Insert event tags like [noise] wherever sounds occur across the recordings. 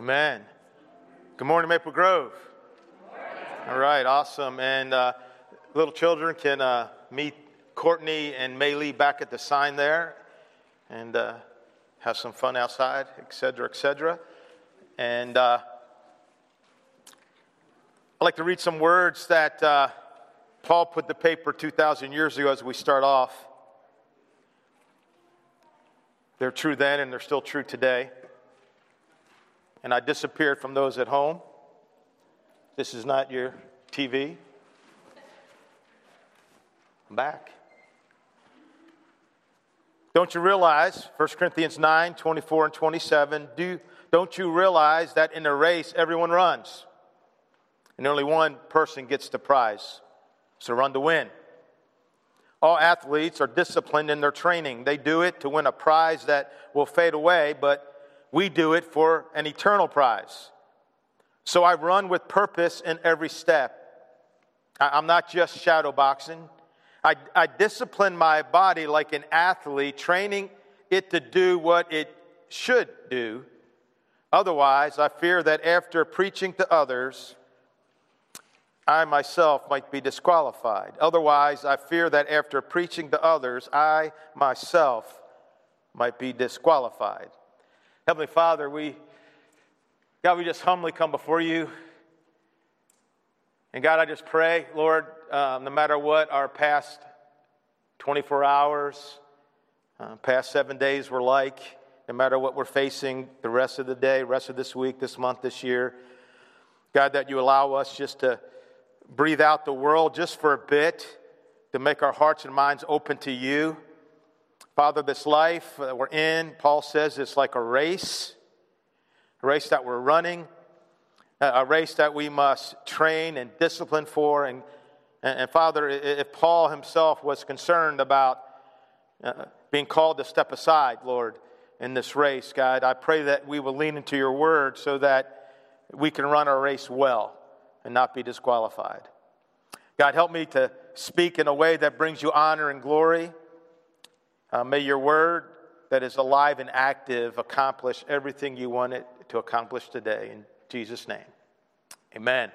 Amen. Good morning, Maple Grove. All right, awesome. And uh, little children can uh, meet Courtney and Maylee back at the sign there and uh, have some fun outside, et cetera, et cetera. And uh, I'd like to read some words that uh, Paul put the paper 2,000 years ago as we start off. They're true then and they're still true today and I disappeared from those at home. This is not your TV. I'm back. Don't you realize, 1 Corinthians 9 24 and 27, do, don't you realize that in a race everyone runs and only one person gets the prize? So run to win. All athletes are disciplined in their training. They do it to win a prize that will fade away, but we do it for an eternal prize. So I run with purpose in every step. I'm not just shadow boxing. I, I discipline my body like an athlete, training it to do what it should do. Otherwise, I fear that after preaching to others, I myself might be disqualified. Otherwise, I fear that after preaching to others, I myself might be disqualified. Heavenly Father, we, God, we just humbly come before you. And God, I just pray, Lord, uh, no matter what our past 24 hours, uh, past seven days were like, no matter what we're facing the rest of the day, rest of this week, this month, this year, God, that you allow us just to breathe out the world just for a bit, to make our hearts and minds open to you. Father, this life that we're in, Paul says it's like a race, a race that we're running, a race that we must train and discipline for. And, and, Father, if Paul himself was concerned about uh, being called to step aside, Lord, in this race, God, I pray that we will lean into your word so that we can run our race well and not be disqualified. God, help me to speak in a way that brings you honor and glory. Uh, may your word that is alive and active accomplish everything you want it to accomplish today. In Jesus' name, amen.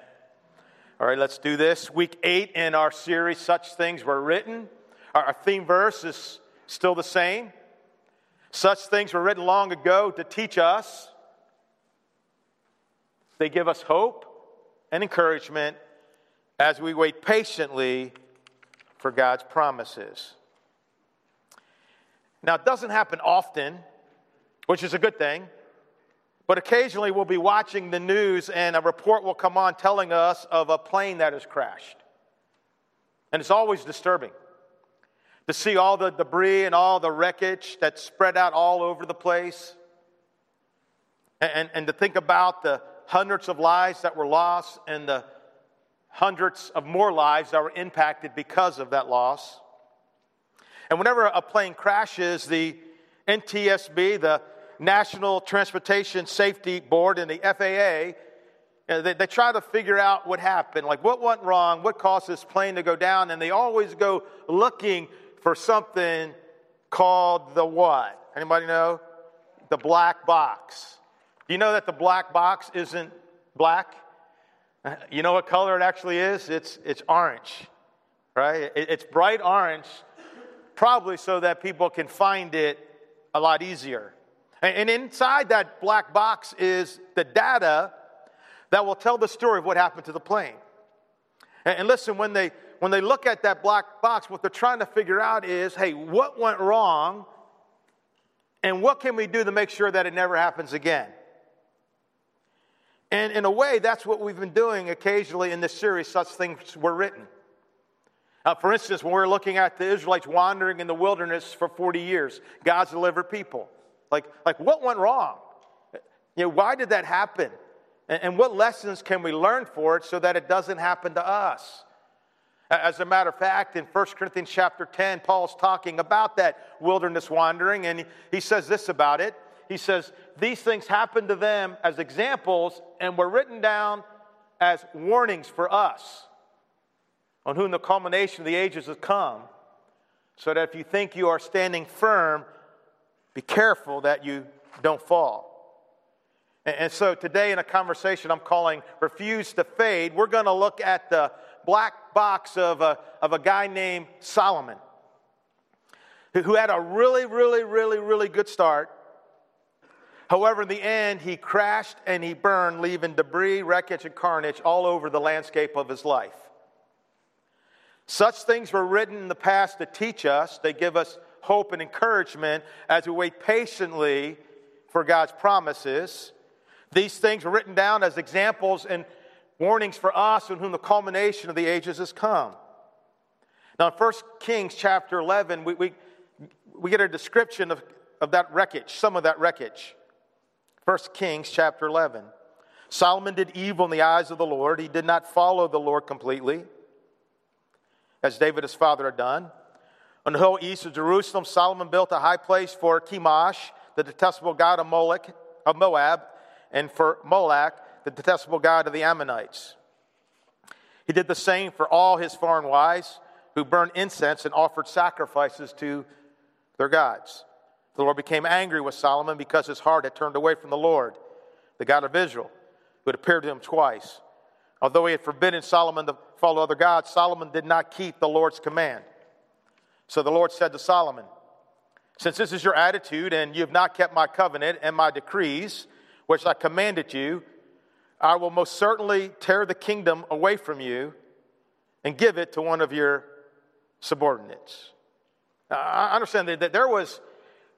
All right, let's do this. Week eight in our series, Such Things Were Written. Our theme verse is still the same. Such things were written long ago to teach us. They give us hope and encouragement as we wait patiently for God's promises. Now, it doesn't happen often, which is a good thing, but occasionally we'll be watching the news and a report will come on telling us of a plane that has crashed. And it's always disturbing to see all the debris and all the wreckage that's spread out all over the place. And, and, to think about the hundreds of lives that were lost and the hundreds of more lives that were impacted because of that loss. And whenever a plane crashes, the NTSB, the National Transportation Safety Board, and the FAA, you know, they, they try to figure out what happened, like what went wrong, what caused this plane to go down, and they always go looking for something called the what? Anybody know? The black box. Do you know that the black box isn't black? You know what color it actually is? It's, it's orange, right? It, it's bright orange probably so that people can find it a lot easier. And inside that black box is the data that will tell the story of what happened to the plane. And listen, when they, when they look at that black box, what they're trying to figure out is hey, what went wrong? And what can we do to make sure that it never happens again? And in a way, that's what we've been doing occasionally in this series, Such Things Were Written. Uh, for instance, when we're looking at the Israelites wandering in the wilderness for 40 years, God's delivered people. Like, like what went wrong? You know, why did that happen? And, and what lessons can we learn for it so that it doesn't happen to us? As a matter of fact, in 1 Corinthians chapter 10, Paul's talking about that wilderness wandering, and he says this about it. He says, These things happened to them as examples and were written down as warnings for us on whom the culmination of the ages has come, so that if you think you are standing firm, be careful that you don't fall. And so today, in a conversation I'm calling Refuse to Fade, we're going to look at the black box of a, of a guy named Solomon, who had a really, really, really, really good start. However, in the end, he crashed and he burned, leaving debris, wreckage, and carnage all over the landscape of his life. Such things were written in the past to teach us, they give us hope and encouragement as we wait patiently for God's promises. These things were written down as examples and warnings for us in whom the culmination of the ages has come. Now, in 1 Kings chapter 11, we, we, we get a description of, of that wreckage, some of that wreckage. 1 Kings chapter 11. Solomon did evil in the eyes of the Lord. He did not follow the Lord completely, as David his father had done. On the hill east of Jerusalem, Solomon built a high place for Chemosh, the detestable god of of Moab, and for Moloch, the detestable god of the Ammonites. He did the same for all his foreign wives who burned incense and offered sacrifices to their gods. The Lord became angry with Solomon because his heart had turned away from the Lord, the God of Israel, who had appeared to him twice. Although he had forbidden Solomon to follow other gods, Solomon did not keep the Lord's command. So the Lord said to Solomon, Since this is your attitude, and you have not kept my covenant and my decrees, which I commanded you, I will most certainly tear the kingdom away from you and give it to one of your subordinates. Now, I understand that there was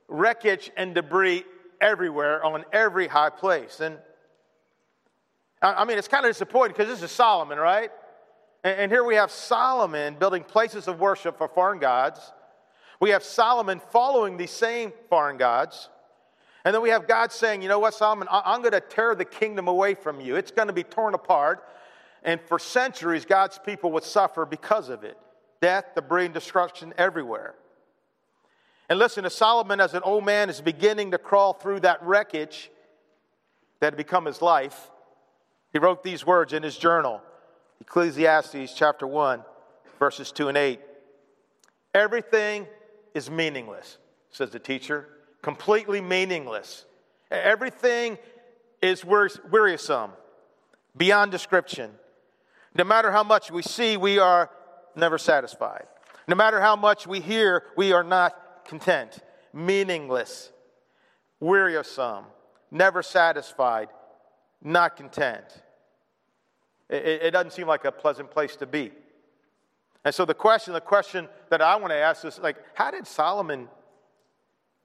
wreckage and debris everywhere on every high place. And I mean, it's kind of disappointing because this is Solomon, right? And here we have Solomon building places of worship for foreign gods. We have Solomon following these same foreign gods. And then we have God saying, you know what, Solomon, I'm going to tear the kingdom away from you. It's going to be torn apart. And for centuries, God's people would suffer because of it death, debris, and destruction everywhere. And listen, as Solomon, as an old man, is beginning to crawl through that wreckage that had become his life, he wrote these words in his journal Ecclesiastes chapter 1, verses 2 and 8. Everything is meaningless, says the teacher, completely meaningless. Everything is wearisome, beyond description. No matter how much we see, we are never satisfied. No matter how much we hear, we are not content. Meaningless, wearisome, never satisfied, not content. It, it doesn't seem like a pleasant place to be. And so the question, the question that I want to ask is like, how did Solomon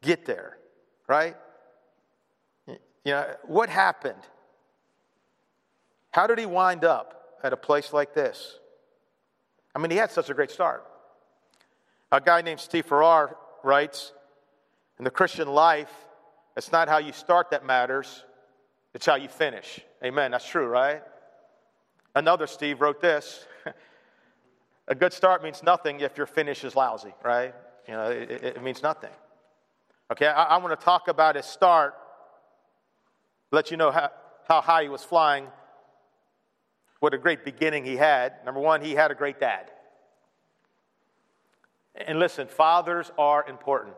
get there? Right? You know, what happened? How did he wind up at a place like this? I mean, he had such a great start. A guy named Steve Farrar writes, in the Christian life, it's not how you start that matters, it's how you finish. Amen. That's true, right? Another Steve wrote this [laughs] A good start means nothing if your finish is lousy, right? You know, it, it means nothing. Okay, I, I want to talk about his start, let you know how, how high he was flying, what a great beginning he had. Number one, he had a great dad. And listen, fathers are important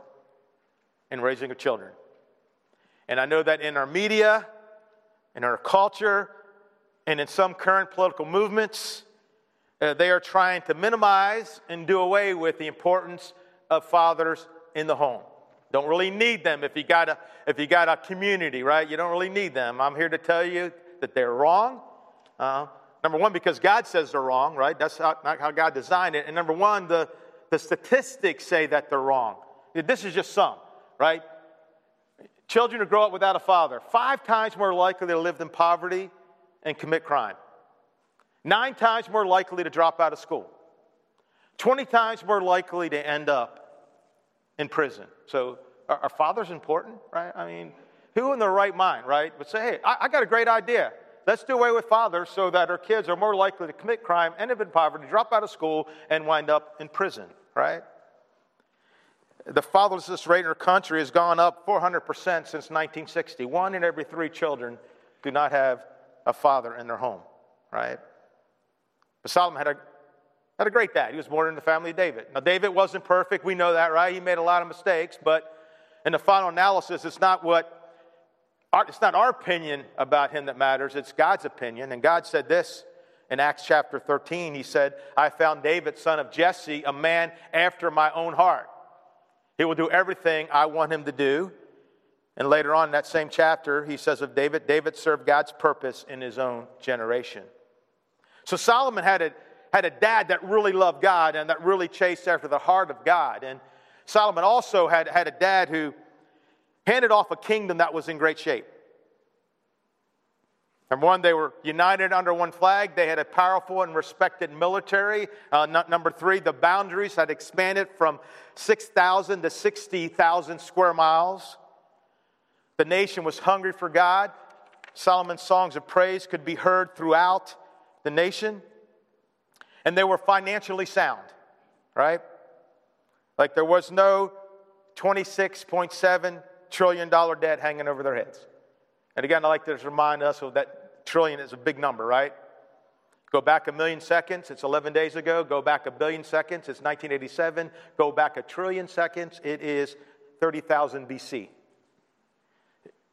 in raising of children. And I know that in our media, in our culture, and in some current political movements, uh, they are trying to minimize and do away with the importance of fathers in the home. Don't really need them if you got a, if you got a community, right? You don't really need them. I'm here to tell you that they're wrong. Uh, number one, because God says they're wrong, right? That's how, not how God designed it. And number one, the, the statistics say that they're wrong. This is just some, right? Children who grow up without a father, five times more likely to live in poverty and commit crime, nine times more likely to drop out of school, 20 times more likely to end up in prison. So, are, are fathers important, right? I mean, who in their right mind, right, would say, hey, I, I got a great idea. Let's do away with fathers so that our kids are more likely to commit crime, end up in poverty, drop out of school, and wind up in prison, right? The fatherlessness rate in our country has gone up 400% since 1960. One in every three children do not have a father in their home, right? But Solomon had a, had a great dad. He was born in the family of David. Now, David wasn't perfect. We know that, right? He made a lot of mistakes, but in the final analysis, it's not what it's not our opinion about him that matters, it's God's opinion. And God said this in Acts chapter 13. He said, I found David, son of Jesse, a man after my own heart. He will do everything I want him to do. And later on in that same chapter, he says of David, David served God's purpose in his own generation. So Solomon had a, had a dad that really loved God and that really chased after the heart of God. And Solomon also had, had a dad who handed off a kingdom that was in great shape. Number one, they were united under one flag. They had a powerful and respected military. Uh, number three, the boundaries had expanded from 6,000 to 60,000 square miles. The nation was hungry for God. Solomon's songs of praise could be heard throughout the nation. And they were financially sound, right? Like there was no 26.7 trillion dollar debt hanging over their heads. And again, I like to remind us of that trillion is a big number, right? Go back a million seconds, it's 11 days ago. Go back a billion seconds, it's 1987. Go back a trillion seconds, it is 30,000 BC.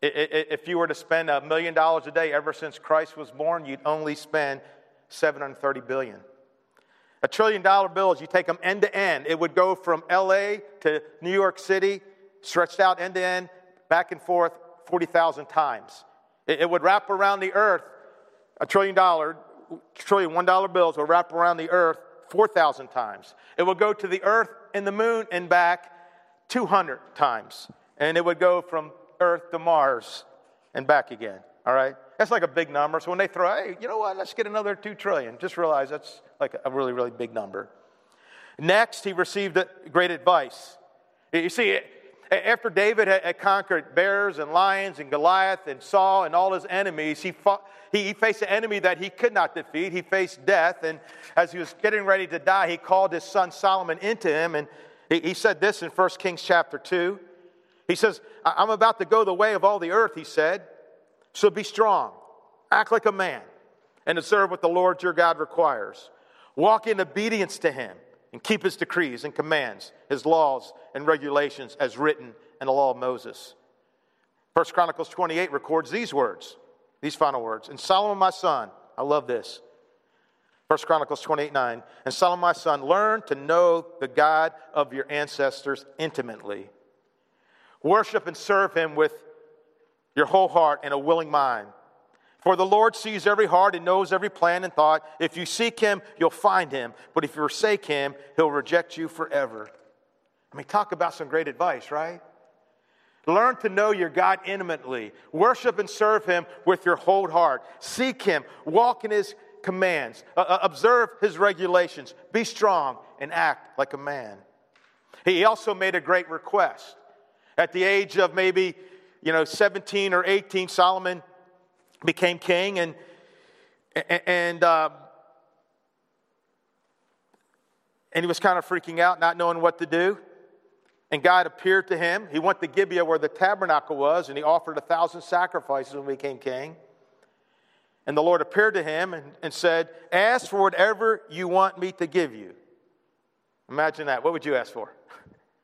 If you were to spend a million dollars a day ever since Christ was born, you'd only spend 730 billion. A trillion dollar bill, bills, you take them end to end, it would go from LA to New York City stretched out end to end, back and forth 40,000 times. It, it, would wrap around the earth, a trillion dollar, trillion one dollar bills would wrap around the earth 4,000 times. It would go to the earth and the moon and back 200 times. And it would go from earth to Mars and back again. All right? That's like a big number. So when they throw, hey, you know what, let's get another 2 trillion, just realize that's like a really, really big number. Next, he received great advice. You see, after David had conquered bears and lions and Goliath and Saul and all his enemies, he, fought, he, faced an enemy that he could not defeat. He faced death. And as he was getting ready to die, he called his son Solomon into him. And he, he said this in 1 Kings chapter 2. He says, I'm about to go the way of all the earth, he said. So be strong, act like a man, and observe what the Lord your God requires. Walk in obedience to him and keep his decrees and commands, his laws and regulations as written in the law of Moses. First Chronicles 28 records these words, these final words. And Solomon, my son, I love this. First Chronicles 28 9. And Solomon, my son, learn to know the God of your ancestors intimately. Worship and serve him with your whole heart and a willing mind for the Lord sees every heart and knows every plan and thought. If you seek him, you'll find him. But if you forsake him, he'll reject you forever. I mean, talk about some great advice, right? Learn to know your God intimately. Worship and serve him with your whole heart. Seek him. Walk in his commands. Uh, uh observe his regulations. Be strong and act like a man. He also made a great request. At the age of maybe, you know, 17 or 18, Solomon became king, and and uh, and he was kind of freaking out, not knowing what to do. And God appeared to him. He went to Gibeah where the tabernacle was, and he offered a thousand sacrifices when he became king. And the Lord appeared to him and, and said, Ask for whatever you want me to give you. Imagine that. What would you ask for?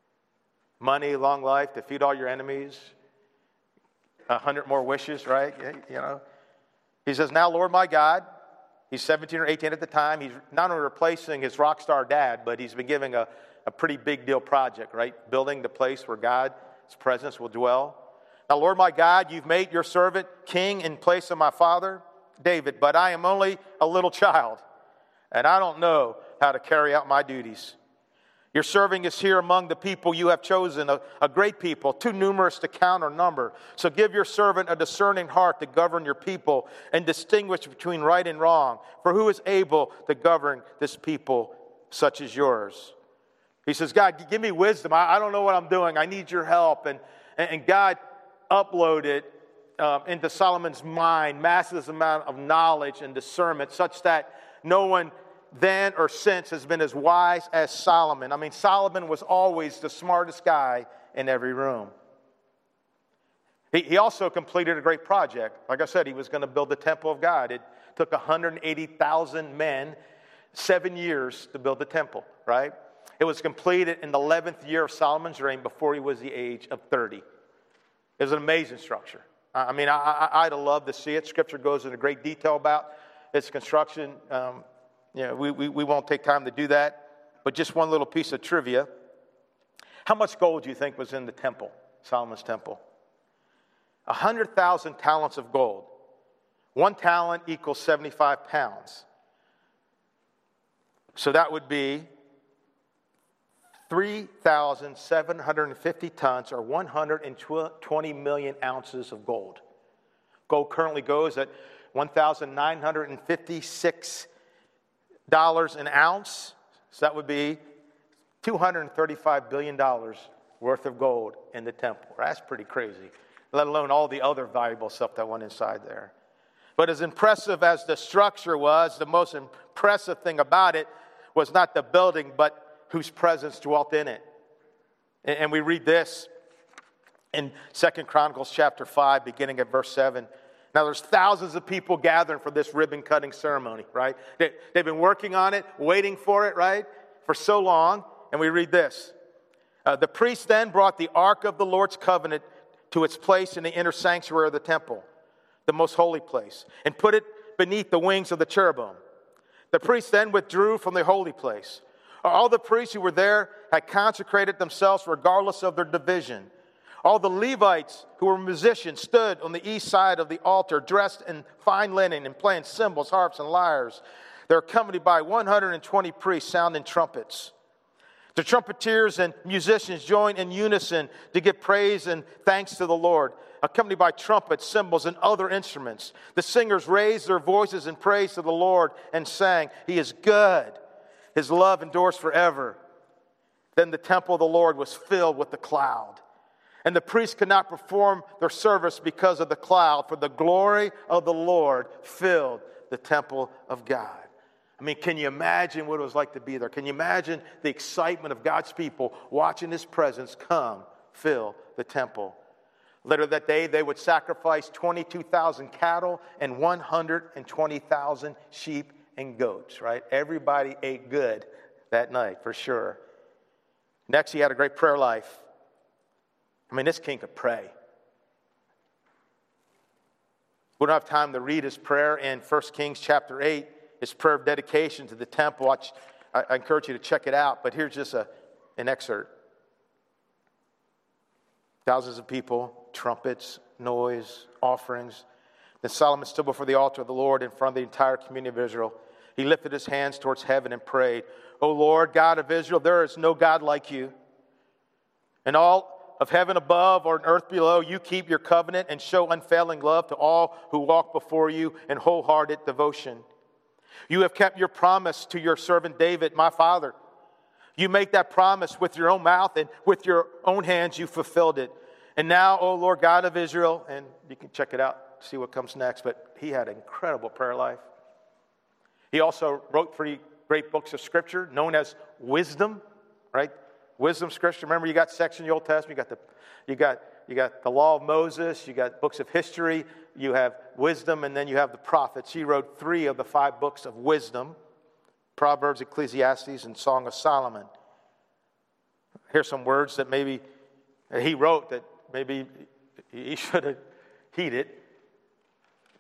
[laughs] Money, long life, defeat all your enemies, a hundred more wishes, right? You know. He says, Now, Lord my God, he's 17 or 18 at the time. He's not only replacing his rock star dad, but he's been giving a, a pretty big deal project, right? Building the place where God's presence will dwell. Now, Lord my God, you've made your servant king in place of my father, David, but I am only a little child, and I don't know how to carry out my duties. Your serving is here among the people you have chosen, a, a, great people, too numerous to count or number. So give your servant a discerning heart to govern your people and distinguish between right and wrong. For who is able to govern this people such as yours? He says, God, give me wisdom. I, I don't know what I'm doing. I need your help. And, and God uploaded um, into Solomon's mind massive amount of knowledge and discernment such that no one then or since has been as wise as Solomon. I mean, Solomon was always the smartest guy in every room. He, he also completed a great project. Like I said, he was going to build the temple of God. It took 180,000 men seven years to build the temple, right? It was completed in the 11th year of Solomon's reign before he was the age of 30. It was an amazing structure. I mean, I, would love to see it. Scripture goes into great detail about its construction. Um, know, we, we, we won't take time to do that. But just one little piece of trivia. How much gold do you think was in the temple, Solomon's temple? 100,000 talents of gold. One talent equals 75 pounds. So that would be 3,750 tons or 120 million ounces of gold. Gold currently goes at $1,956 an ounce. So that would be $235 billion worth of gold in the temple. That's pretty crazy, let alone all the other valuable stuff that went inside there. But as impressive as the structure was, the most impressive thing about it was not the building, but whose presence dwelt in it. And we read this in Second Chronicles chapter 5, beginning at verse 7. Now, there's thousands of people gathering for this ribbon cutting ceremony, right? They, have been working on it, waiting for it, right, for so long. And we read this uh, The priest then brought the ark of the Lord's covenant to its place in the inner sanctuary of the temple, the most holy place, and put it beneath the wings of the cherubim. The priest then withdrew from the holy place. All the priests who were there had consecrated themselves regardless of their division. All the Levites who were musicians stood on the east side of the altar, dressed in fine linen and playing cymbals, harps, and lyres. They're accompanied by 120 priests sounding trumpets. The trumpeters and musicians join in unison to give praise and thanks to the Lord, accompanied by trumpets, cymbals, and other instruments. The singers raised their voices in praise to the Lord and sang, He is good his love endures forever. Then the temple of the Lord was filled with the cloud. And the priests could not perform their service because of the cloud, for the glory of the Lord filled the temple of God. I mean, can you imagine what it was like to be there? Can you imagine the excitement of God's people watching His presence come fill the temple? Later that day, they would sacrifice 22,000 cattle and 120,000 sheep and goats, right? Everybody ate good that night, for sure. Next, he had a great prayer life. I mean, this king could pray. We don't have time to read his prayer in 1 Kings chapter 8, his prayer of dedication to the temple. I, I encourage you to check it out, but here's just a, an excerpt. Thousands of people, trumpets, noise, offerings. Then Solomon stood before the altar of the Lord in front of the entire community of Israel. He lifted his hands towards heaven and prayed, O Lord, God of Israel, there is no God like you. And all of heaven above or earth below, you keep your covenant and show unfailing love to all who walk before you in wholehearted devotion. You have kept your promise to your servant David, my father. You make that promise with your own mouth and with your own hands you fulfilled it. And now, O Lord God of Israel, and you can check it out, see what comes next, but he had an incredible prayer life. He also wrote three great books of scripture known as wisdom, right? Wisdom scripture. Remember, you got section in the Old Testament, you got the, you got, you got the law of Moses, you got books of history, you have wisdom, and then you have the prophets. He wrote three of the five books of wisdom Proverbs, Ecclesiastes, and Song of Solomon. Here's some words that maybe he wrote that maybe he [laughs] should have heeded.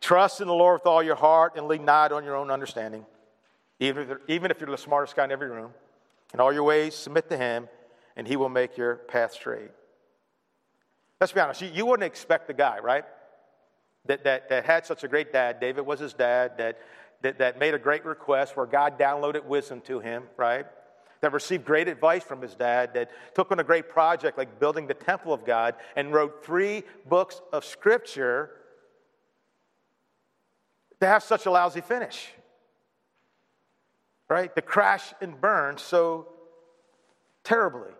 Trust in the Lord with all your heart and lean not on your own understanding, even if, even if you're the smartest guy in every room. In all your ways, submit to Him, and He will make your path straight. Let's be honest, you, you wouldn't expect the guy, right? That, that, that had such a great dad. David was his dad, that, that, that made a great request where God downloaded wisdom to him, right? That received great advice from his dad, that took on a great project like building the temple of God, and wrote three books of scripture to have such a lousy finish. Right? To crash and burn so terribly.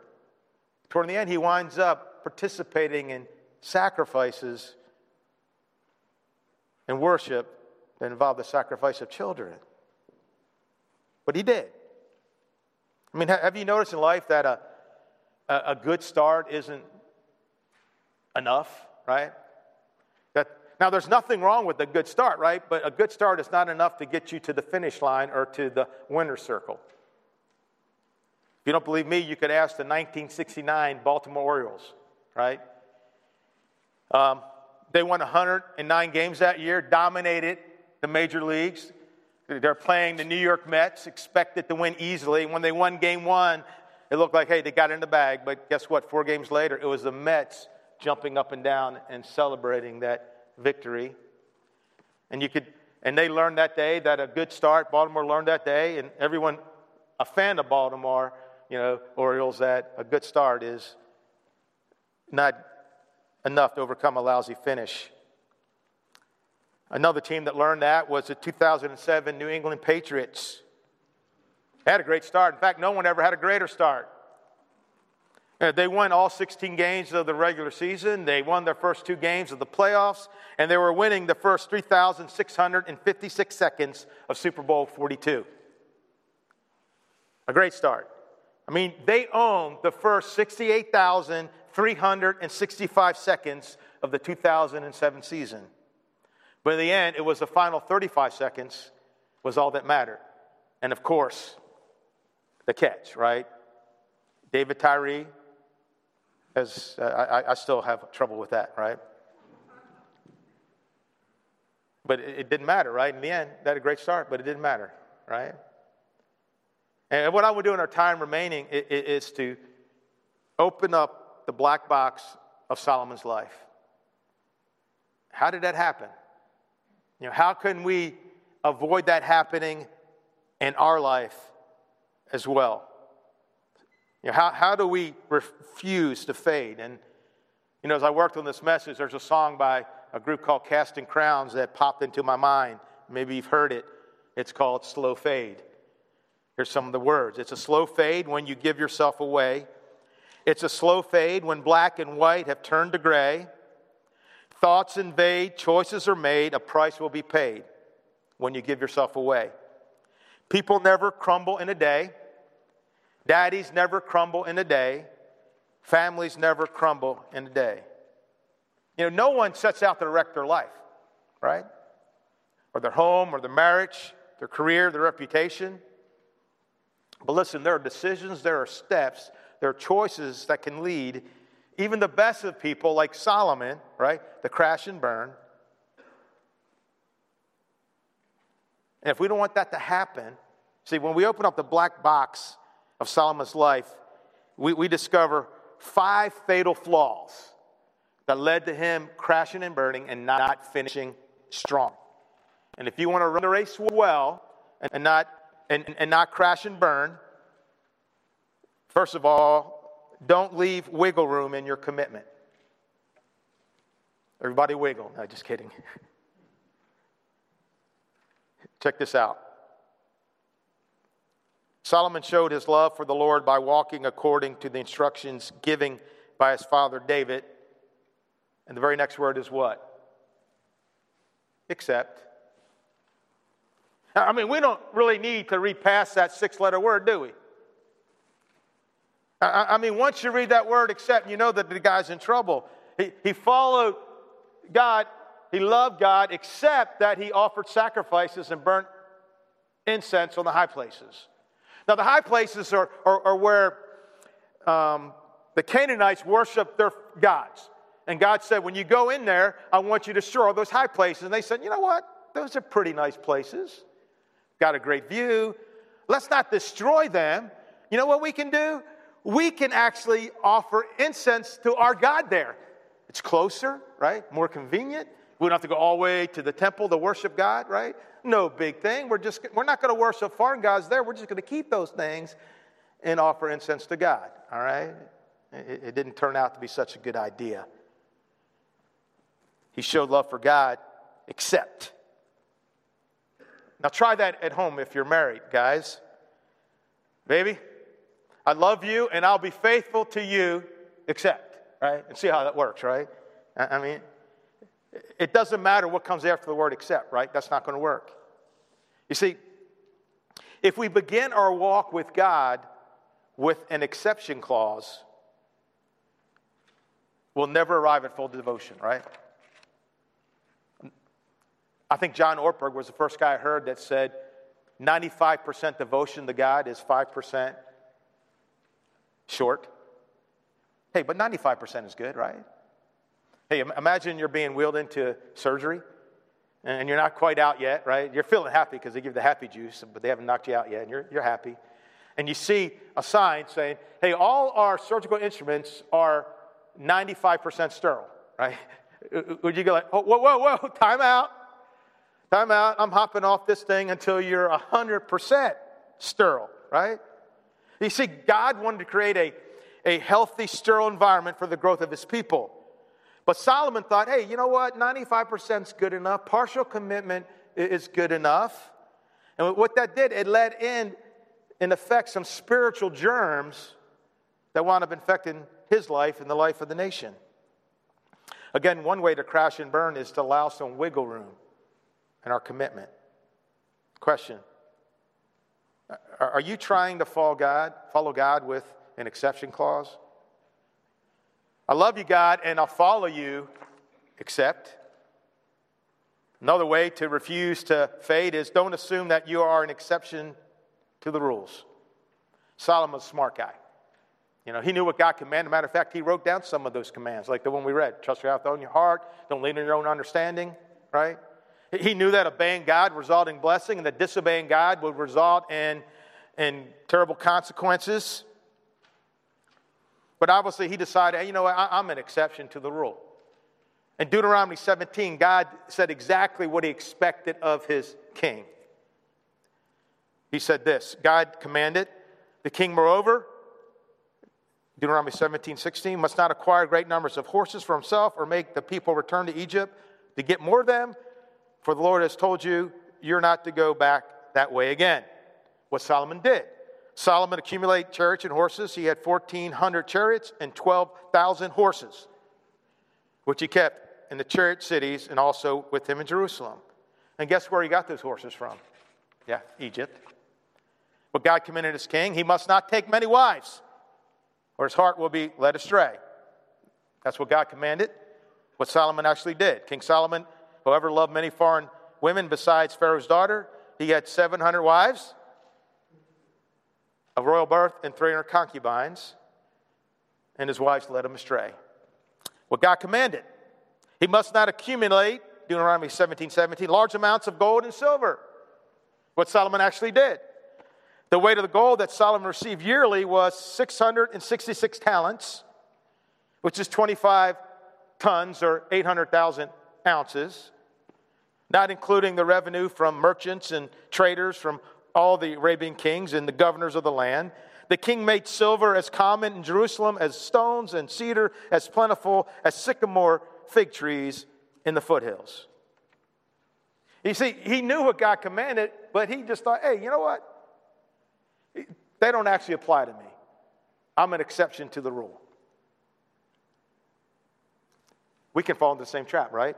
Toward the end, he winds up participating in sacrifices and worship that involve the sacrifice of children. But he did. I mean, have you noticed in life that a, a good start isn't enough, right? That, Now, there's nothing wrong with a good start, right? But a good start is not enough to get you to the finish line or to the winner's circle. You don't believe me, you could ask the 1969 Baltimore Orioles, right? Um, they won 109 games that year, dominated the major leagues. They're playing the New York Mets, expected to win easily. When they won game one, it looked like, hey, they got in the bag. But guess what? Four games later, it was the Mets jumping up and down and celebrating that victory. And you could, and they learned that day that a good start, Baltimore learned that day, and everyone, a fan of Baltimore, you know, Orioles, that a good start is not enough to overcome a lousy finish. Another team that learned that was the 2007 New England Patriots. Had a great start. In fact, no one ever had a greater start. Uh, they won all 16 games of the regular season. They won their first two games of the playoffs, and they were winning the first 3,656 seconds of Super Bowl 42. A great start. I mean, they owned the first 68,365 seconds of the 2007 season. But in the end, it was the final 35 seconds was all that mattered. And of course, the catch, right? David Tyree, as uh, I, I, still have trouble with that, right? But it, it didn't matter, right? In the end, they had a great start, but it didn't matter, right? And what I would do in our time remaining is to open up the black box of Solomon's life. How did that happen? You know, how can we avoid that happening in our life as well? You know, how, how do we refuse to fade? And, you know, as I worked on this message, there's a song by a group called Casting Crowns that popped into my mind. Maybe you've heard it. It's called Slow Fade. Here's some of the words It's a slow fade when you give yourself away. It's a slow fade when black and white have turned to gray. Thoughts invade, choices are made, a price will be paid when you give yourself away. People never crumble in a day. Daddies never crumble in a day. Families never crumble in a day. You know, no one sets out to wreck their life, right? Or their home, or their marriage, their career, their reputation. But listen, there are decisions, there are steps, there are choices that can lead even the best of people, like Solomon, right? The crash and burn. And if we don't want that to happen, see, when we open up the black box of Solomon's life, we, we discover five fatal flaws that led to him crashing and burning and not finishing strong. And if you want to run the race well and not, and, and not crash and burn, first of all, don't leave wiggle room in your commitment. Everybody wiggle. No, just kidding. [laughs] Check this out. Solomon showed his love for the Lord by walking according to the instructions given by his father David. And the very next word is what? Except. I mean, we don't really need to read past that six letter word, do we? I, I mean, once you read that word except, you know that the guy's in trouble. He, he followed God, he loved God, except that he offered sacrifices and burnt incense on the high places. Now, the high places are, are, are where um, the Canaanites worship their gods. And God said, when you go in there, I want you to destroy all those high places. And they said, you know what? Those are pretty nice places. Got a great view. Let's not destroy them. You know what we can do? we can actually offer incense to our God there. It's closer, right? More convenient. We don't have to go all the way to the temple to worship God, right? No big thing. We're just we're not going to worship foreign gods there. We're just going to keep those things and offer incense to God. All right? It, it didn't turn out to be such a good idea. He showed love for God, except. Now try that at home if you're married, guys. Baby, I love you and I'll be faithful to you, except, right? And see how that works, right? I mean, it doesn't matter what comes after the word except, right? That's not going to work. You see, if we begin our walk with God with an exception clause, we'll never arrive at full devotion, right? I think John Ortberg was the first guy I heard that said 95% devotion to God is 5% short. Hey, but 95% is good, right? Hey, imagine you're being wheeled into surgery and you're not quite out yet, right? You're feeling happy because they give you the happy juice, but they haven't knocked you out yet, and you're, you're happy. And you see a sign saying, hey, all our surgical instruments are 95% sterile, right? [laughs] Would you go like, oh, whoa, whoa, whoa, [laughs] time out. Time out. I'm hopping off this thing until you're 100% sterile, right? You see, God wanted to create a, a healthy, sterile environment for the growth of his people. But Solomon thought, hey, you know what? 95% is good enough. Partial commitment is good enough. And what that did, it led in, in effect, some spiritual germs that wound up infecting his life and the life of the nation. Again, one way to crash and burn is to allow some wiggle room in our commitment. Question Are you trying to follow God, follow God with an exception clause? I love you, God, and I'll follow you, except. Another way to refuse to fade is don't assume that you are an exception to the rules. Solomon's a smart guy. You know, he knew what God commanded. Matter of fact, he wrote down some of those commands, like the one we read trust God with all your heart, don't lean on your own understanding, right? He knew that obeying God resulted in blessing and that disobeying God would result in, in terrible consequences. But obviously, he decided, hey, you know what, I, I'm an exception to the rule. In Deuteronomy 17, God said exactly what he expected of his king. He said this God commanded the king, moreover, Deuteronomy 17, 16, must not acquire great numbers of horses for himself or make the people return to Egypt to get more of them, for the Lord has told you, you're not to go back that way again. What Solomon did. Solomon accumulated chariots and horses. He had 1,400 chariots and 12,000 horses, which he kept in the chariot cities and also with him in Jerusalem. And guess where he got those horses from? Yeah, Egypt. But God commanded his king, he must not take many wives or his heart will be led astray. That's what God commanded, what Solomon actually did. King Solomon, however, loved many foreign women besides Pharaoh's daughter. He had 700 wives of royal birth and 300 concubines, and his wives led him astray. What God commanded. He must not accumulate, Deuteronomy 17 17, large amounts of gold and silver. What Solomon actually did. The weight of the gold that Solomon received yearly was 666 talents, which is 25 tons or 800,000 ounces, not including the revenue from merchants and traders from all the Arabian kings and the governors of the land. The king made silver as common in Jerusalem as stones and cedar as plentiful as sycamore fig trees in the foothills. You see, he knew what God commanded, but he just thought, hey, you know what? They don't actually apply to me. I'm an exception to the rule. We can fall into the same trap, right?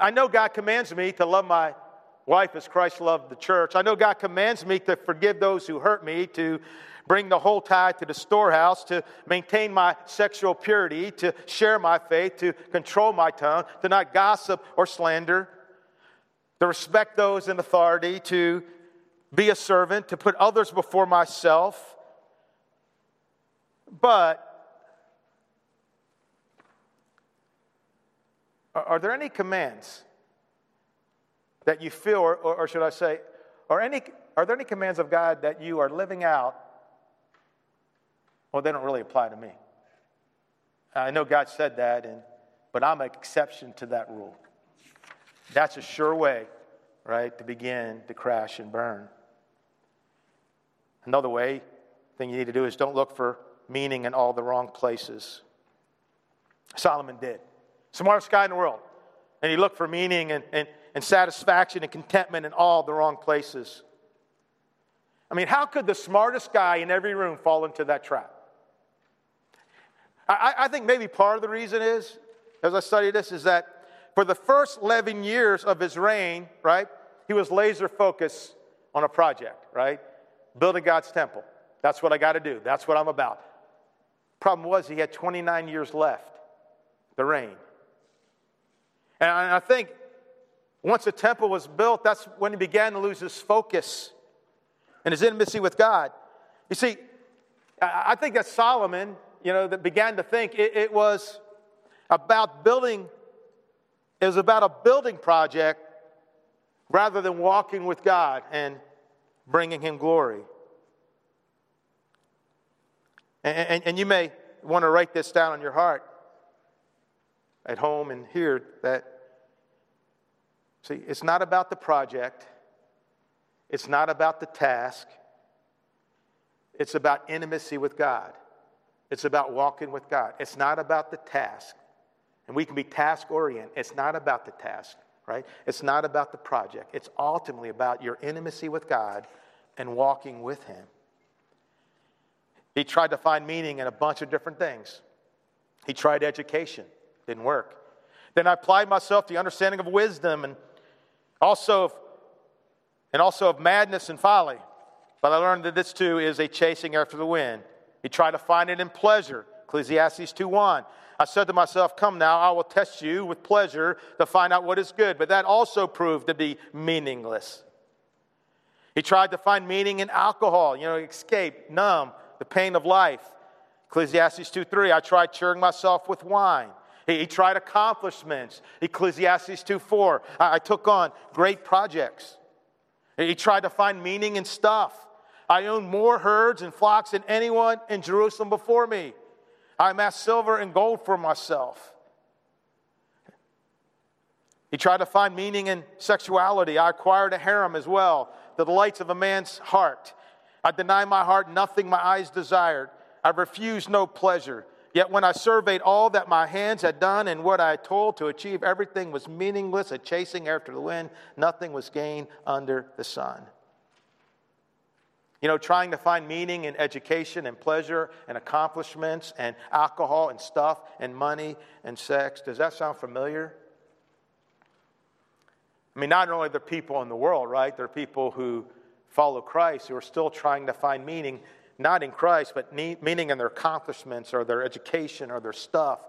I know God commands me to love my wife as Christ loved the church. I know God commands me to forgive those who hurt me, to bring the whole tithe to the storehouse, to maintain my sexual purity, to share my faith, to control my tongue, to not gossip or slander, to respect those in authority, to be a servant, to put others before myself. But are there any commands that you feel, or, or should I say, are, any, are there any commands of God that you are living out? Well, they don't really apply to me. I know God said that, and, but I'm an exception to that rule. That's a sure way, right, to begin to crash and burn. Another way, thing you need to do is don't look for meaning in all the wrong places. Solomon did. Smartest guy in the world. And he looked for meaning and, and, and satisfaction and contentment in all the wrong places. I mean, how could the smartest guy in every room fall into that trap? I, I think maybe part of the reason is, as I study this, is that for the first 11 years of his reign, right, he was laser focused on a project, right? building God's temple. That's what I got to do. That's what I'm about. Problem was, he had 29 years left, the reign. And I think once the temple was built, that's when he began to lose his focus and his intimacy with God. You see, I think that Solomon, you know, that began to think it, it was, about building, it was about a building project rather than walking with God and bringing Him glory. And, and, and you may want to write this down in your heart at home and here that, see, it's not about the project, it's not about the task, it's about intimacy with God. It's about walking with God. It's not about the task. And we can be task oriented. It's not about the task, right? It's not about the project. It's ultimately about your intimacy with God and walking with Him. He tried to find meaning in a bunch of different things. He tried education, didn't work. Then I applied myself to the understanding of wisdom and also of, and also of madness and folly. But I learned that this too is a chasing after the wind. He tried to find it in pleasure. Ecclesiastes 2:1. I said to myself, Come now, I will test you with pleasure to find out what is good. But that also proved to be meaningless. He tried to find meaning in alcohol, you know, escape, numb, the pain of life. Ecclesiastes 2:3. I tried cheering myself with wine. He, he tried accomplishments. Ecclesiastes 2:4. I, I took on great projects. He tried to find meaning in stuff. I owned more herds and flocks than anyone in Jerusalem before me. I amassed silver and gold for myself. He tried to find meaning in sexuality. I acquired a harem as well, the delights of a man's heart. I denied my heart nothing my eyes desired. I refused no pleasure. Yet when I surveyed all that my hands had done and what I told to achieve, everything was meaningless, a chasing after the wind. Nothing was gained under the sun. You know, trying to find meaning in education and pleasure and accomplishments and alcohol and stuff and money and sex. Does that sound familiar? I mean, not only the people in the world, right? There are people who follow Christ who are still trying to find meaning, not in Christ, but meaning in their accomplishments or their education or their stuff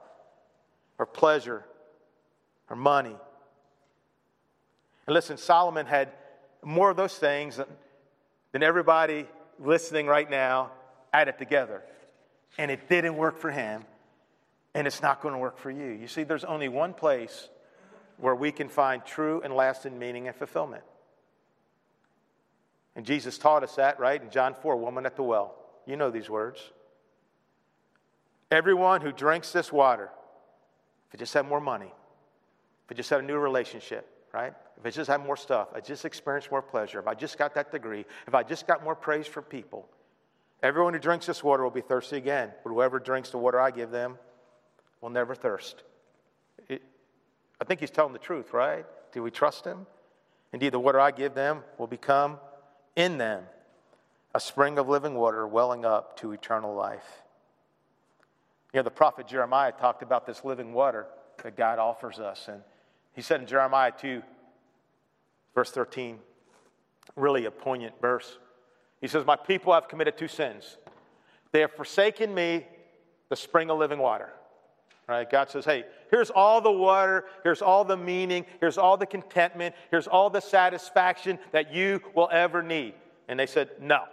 or pleasure or money. And listen, Solomon had more of those things than everybody listening right now added together. And it didn't work for him, and it's not going to work for you. You see, there's only one place where we can find true and lasting meaning and fulfillment. And Jesus taught us that, right? In John 4, woman at the well. You know these words. Everyone who drinks this water, if it just had more money, if it just had a new relationship, right? if I just had more stuff, I just experienced more pleasure, if I just got that degree, if I just got more praise from people, everyone who drinks this water will be thirsty again. But whoever drinks the water I give them will never thirst. It, I think he's telling the truth, right? Do we trust him? Indeed, the water I give them will become in them a spring of living water welling up to eternal life. You know, the prophet Jeremiah talked about this living water that God offers us. And he said in Jeremiah 2 Verse 13, really a poignant verse. He says, My people have committed two sins. They have forsaken me, the spring of living water. Right? God says, Hey, here's all the water, here's all the meaning, here's all the contentment, here's all the satisfaction that you will ever need. And they said, No.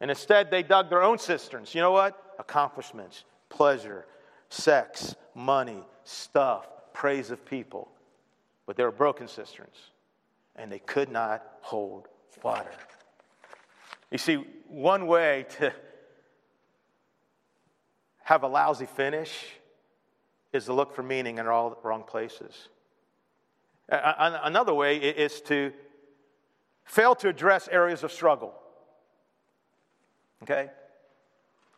And instead, they dug their own cisterns. You know what? Accomplishments, pleasure, sex, money, stuff, praise of people. But they were broken cisterns and they could not hold water. You see, one way to have a lousy finish is to look for meaning in all the wrong places. Another way is to fail to address areas of struggle. Okay?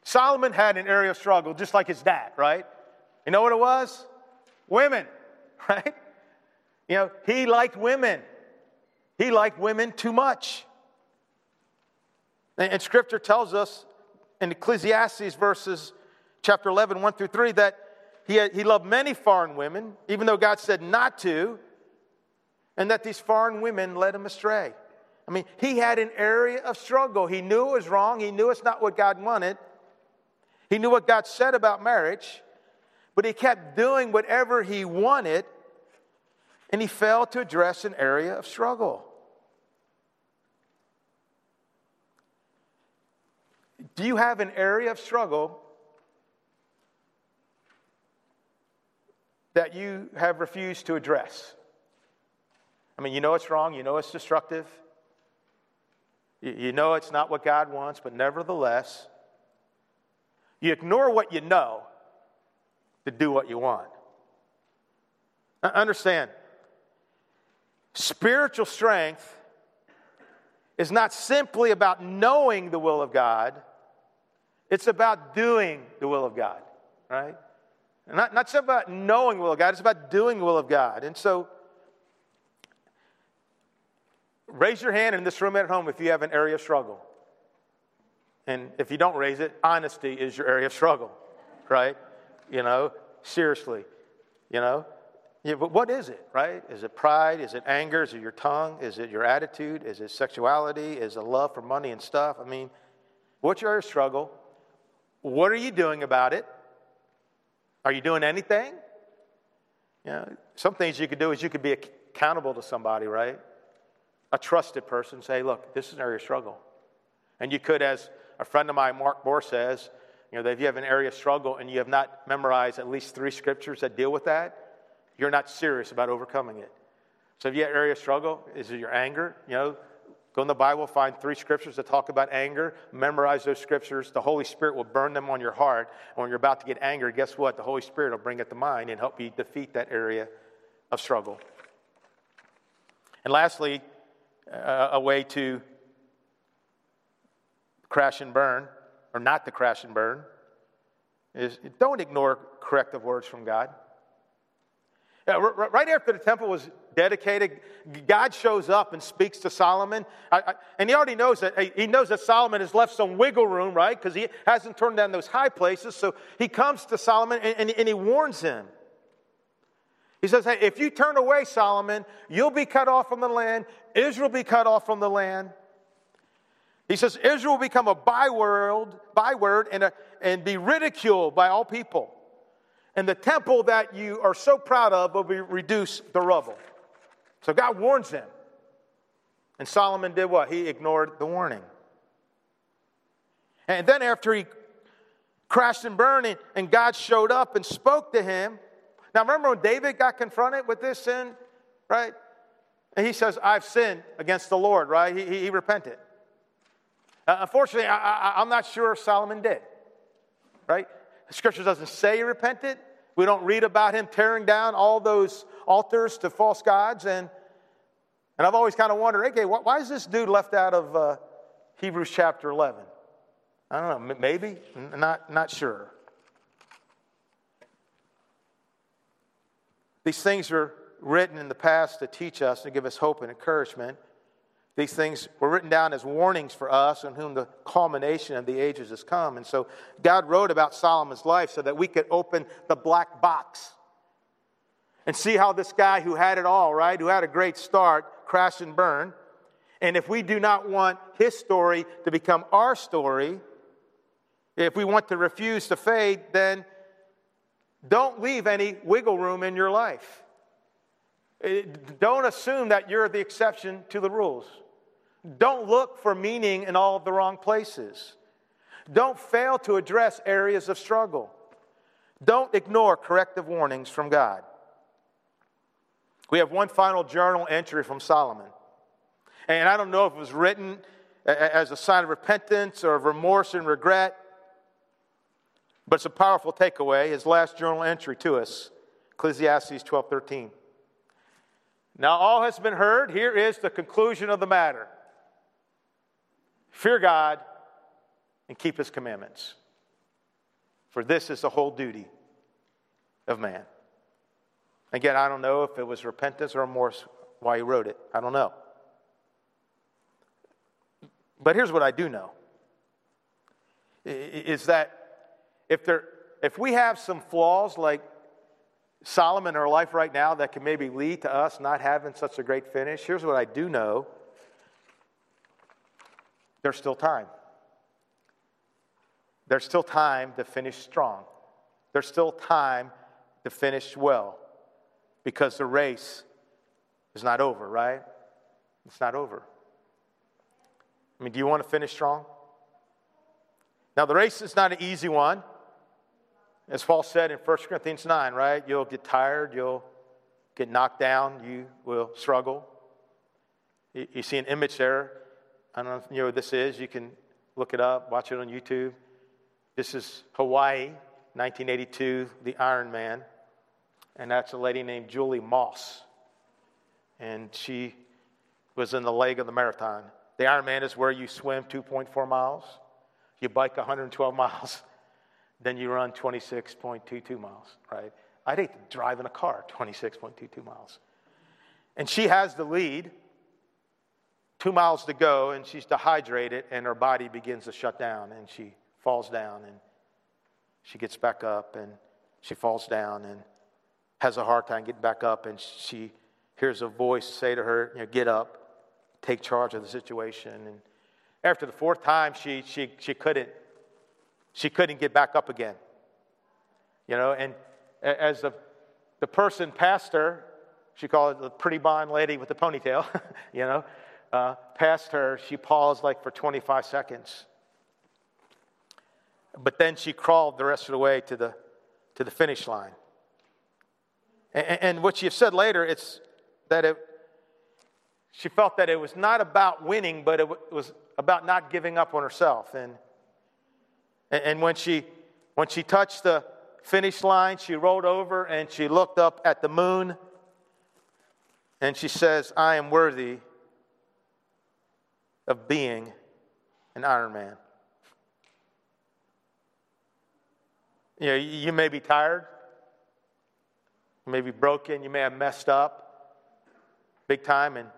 Solomon had an area of struggle just like his dad, right? You know what it was? Women, [laughs] right? You know, he liked women. He liked women too much. And, scripture tells us in Ecclesiastes verses chapter 11, 1 through 3, that he, had, he loved many foreign women, even though God said not to, and that these foreign women led him astray. I mean, he had an area of struggle. He knew it was wrong. He knew it's not what God wanted. He knew what God said about marriage, but he kept doing whatever he wanted, and he failed to address an area of struggle. Do you have an area of struggle that you have refused to address? I mean, you know it's wrong, you know it's destructive, you know it's not what God wants, but nevertheless, you ignore what you know to do what you want. Understand, spiritual strength is not simply about knowing the will of God, it's about doing the will of God, right? Not, not about knowing the will of God, it's about doing the will of God. And so, raise your hand in this room at home if you have an area of struggle. And if you don't raise it, honesty is your area of struggle, right? You know, seriously, you know. Yeah, but what is it, right? Is it pride? Is it anger? Is it your tongue? Is it your attitude? Is it sexuality? Is it love for money and stuff? I mean, what's your struggle? What are you doing about it? Are you doing anything? You know, some things you could do is you could be accountable to somebody, right? A trusted person, say, look, this is an area of struggle. And you could, as a friend of mine, Mark Bohr, says, you know, that if you have an area of struggle and you have not memorized at least three scriptures that deal with that, you're not serious about overcoming it. So if you have area of struggle, is it your anger? You know, go in the Bible, find three scriptures that talk about anger, memorize those scriptures. The Holy Spirit will burn them on your heart. And when you're about to get angry, guess what? The Holy Spirit will bring it to mind and help you defeat that area of struggle. And lastly, a way to crash and burn, or not to crash and burn, is don't ignore corrective words from God. Right after the temple was dedicated, God shows up and speaks to Solomon. and he already knows that he knows that Solomon has left some wiggle room, right? Because he hasn't turned down those high places. So he comes to Solomon and, and he warns him. He says, Hey, if you turn away, Solomon, you'll be cut off from the land. Israel be cut off from the land. He says, Israel will become a byword, byword and, a, and be ridiculed by all people and the temple that you are so proud of will be reduced to rubble. So God warns him. And Solomon did what? He ignored the warning. And then after he crashed and burned, and God showed up and spoke to him. Now remember when David got confronted with this sin, right? And he says, I've sinned against the Lord, right? He, he, he repented. Uh, unfortunately, I, I'm not sure Solomon did, right? The scripture doesn't say he repented. We don't read about him tearing down all those altars to false gods. And, and I've always kind of wondered, okay, why is this dude left out of uh, Hebrews chapter 11? I don't know, maybe? Not, not sure. These things are written in the past to teach us and give us hope and encouragement. These things were written down as warnings for us in whom the culmination of the ages has come. And so God wrote about Solomon's life so that we could open the black box and see how this guy who had it all, right, who had a great start, crashed and burned. And if we do not want his story to become our story, if we want to refuse to fade, then don't leave any wiggle room in your life. Don't assume that you're the exception to the rules. Don't look for meaning in all of the wrong places. Don't fail to address areas of struggle. Don't ignore corrective warnings from God. We have one final journal entry from Solomon. And I don't know if it was written as a sign of repentance or of remorse and regret, but it's a powerful takeaway. His last journal entry to us, Ecclesiastes 12 13. Now all has been heard. Here is the conclusion of the matter. Fear God and keep his commandments. For this is the whole duty of man. Again, I don't know if it was repentance or remorse why he wrote it. I don't know. But here's what I do know is that if, there, if we have some flaws like Solomon in our life right now that can maybe lead to us not having such a great finish, here's what I do know there's still time. There's still time to finish strong. There's still time to finish well because the race is not over, right? It's not over. I mean, do you want to finish strong? Now, the race is not an easy one. As Paul said in 1 Corinthians 9, right? You'll get tired, you'll get knocked down, you will struggle. You, see an image there. I don't know if you know what this is. You can look it up, watch it on YouTube. This is Hawaii, 1982, the Iron Man. And that's a lady named Julie Moss. And she was in the leg of the marathon. The Ironman is where you swim 2.4 miles, you bike 112 [laughs] miles, then you run 26.22 miles, right? I'd hate to drive in a car 26.22 miles. And she has the lead, two miles to go, and she's dehydrated, and her body begins to shut down, and she falls down, and she gets back up, and she falls down, and has a hard time getting back up, and she hears a voice say to her, you know, Get up, take charge of the situation. And after the fourth time, she, she, she, couldn't, she couldn't get back up again. You know, and as the, the person passed her, she called it the pretty blonde lady with the ponytail, [laughs] you know, uh, past her, she paused like for 25 seconds. But then she crawled the rest of the way to the, to the finish line. And, and what she said later, it's that it, she felt that it was not about winning, but it was about not giving up on herself. And, and when, she, when she touched the finish line, she rolled over and she looked up at the moon and she says, I am worthy of being an Iron Man. You know, you may be tired, you may be broken, you may have messed up big time, and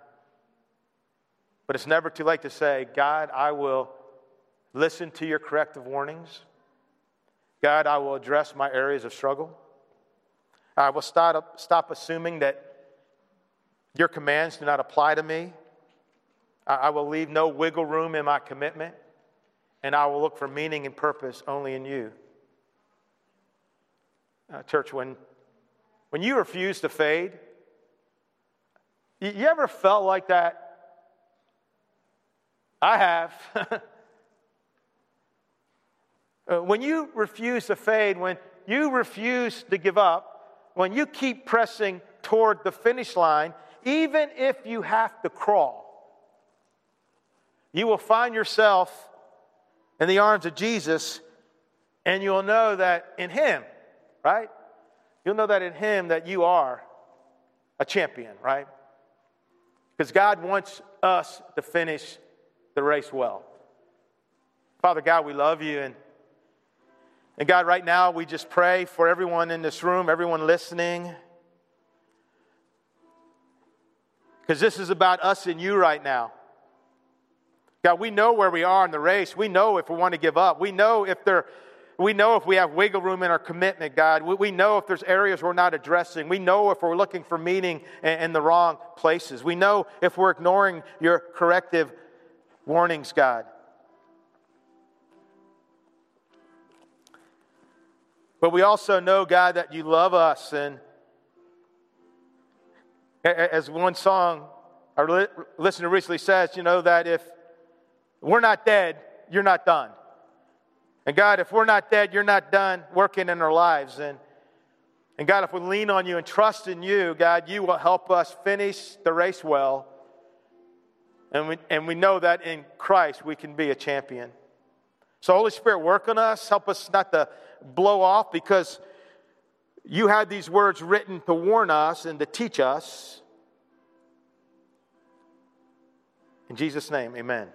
but it's never too late to say, God, I will listen to your corrective warnings. God, I will address my areas of struggle. I will stop, stop assuming that your commands do not apply to me. I will leave no wiggle room in my commitment, and I will look for meaning and purpose only in you. Uh, church, when, when you refuse to fade, you, you ever felt like that I have. [laughs] Uh, when you refuse to fade, when you refuse to give up, when you keep pressing toward the finish line, even if you have to crawl, you will find yourself in the arms of Jesus, and you'll know that in Him, right? You'll know that in Him that you are a champion, right? Because God wants us to finish the race well. Father God, we love you. And, and God, right now, we just pray for everyone in this room, everyone listening. Because this is about us and you right now. God, we know where we are in the race. We know if we want to give up. We know if there we know if we have wiggle room in our commitment, God. We, know if there's areas we're not addressing. We know if we're looking for meaning in, in the wrong places. We know if we're ignoring your corrective warnings, God. But we also know, God, that you love us. And as one song our listener recently says, you know, that if we're not dead, you're not done. And God, if we're not dead, you're not done working in our lives. And, and God, if we lean on you and trust in you, God, you will help us finish the race well and we, and we know that in Christ we can be a champion. So, Holy Spirit, work on us. Help us not to blow off because you had these words written to warn us and to teach us. In Jesus' name, amen.